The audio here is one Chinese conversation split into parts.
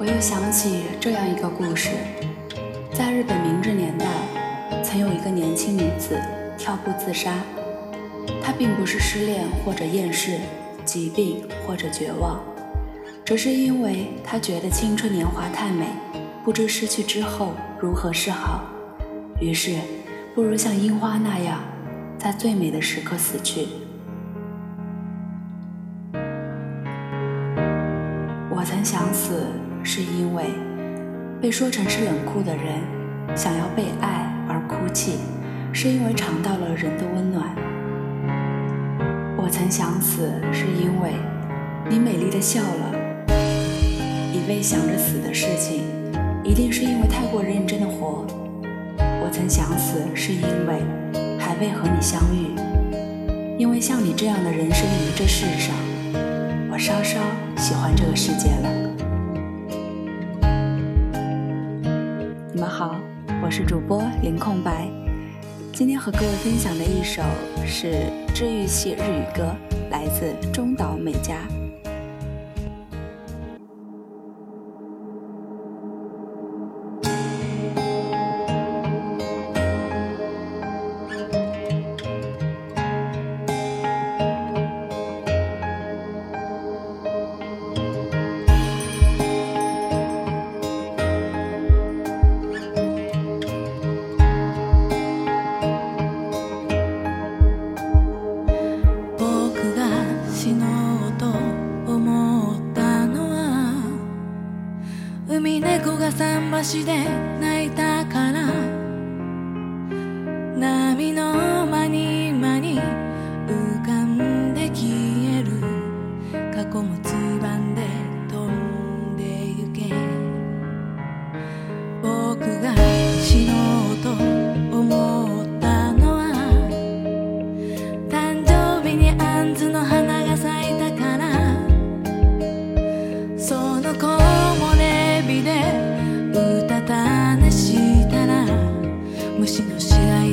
我又想起这样一个故事，在日本明治年代，曾有一个年轻女子跳步自杀。她并不是失恋或者厌世、疾病或者绝望，只是因为她觉得青春年华太美，不知失去之后如何是好，于是不如像樱花那样，在最美的时刻死去。我曾想死。是因为被说成是冷酷的人，想要被爱而哭泣；是因为尝到了人的温暖。我曾想死，是因为你美丽的笑了。以为想着死的事情，一定是因为太过认真的活。我曾想死，是因为还未和你相遇。因为像你这样的人生于这世上，我稍稍喜欢这个世界了。我是主播零空白，今天和各位分享的一首是治愈系日语歌，来自中岛美嘉。で泣いたから波の間に間に浮かんで消える過去も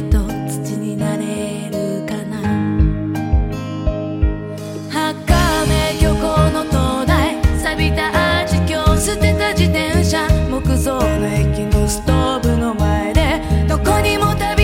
と土になれるかな儚漁港の灯台錆びた味今捨てた自転車木造の駅のストーブの前でどこにも旅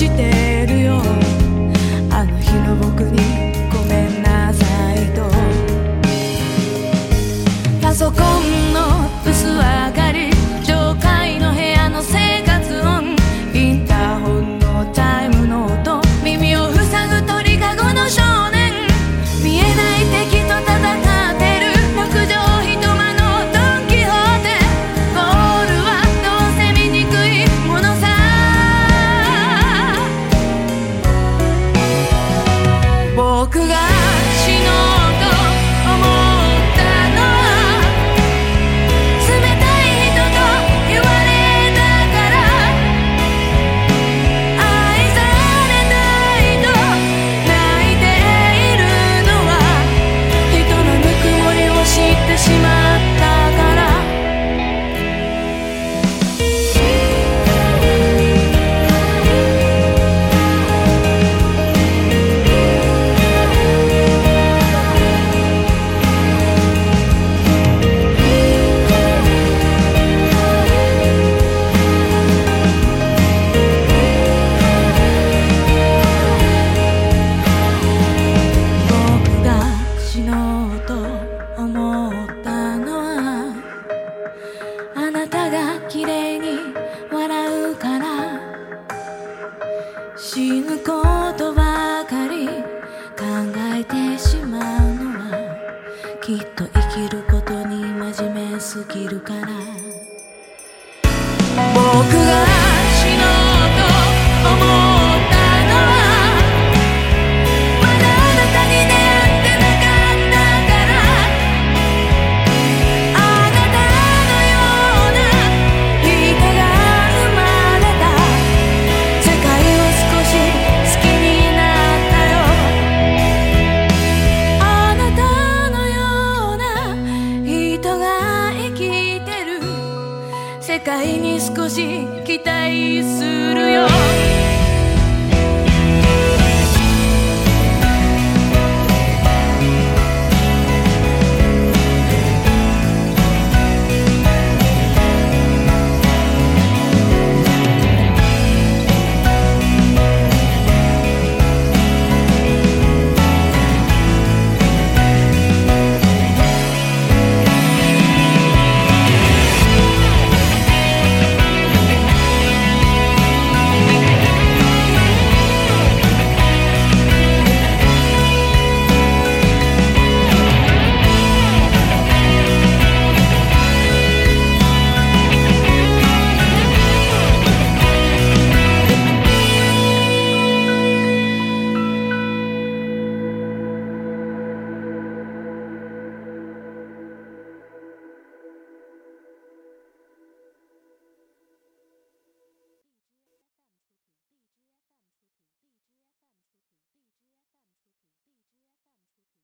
today 綺麗に笑うから死ぬことばかり考えてしまうのはきっと生きることに真面目すぎるから僕が死のうと思う世界に少し期待するよ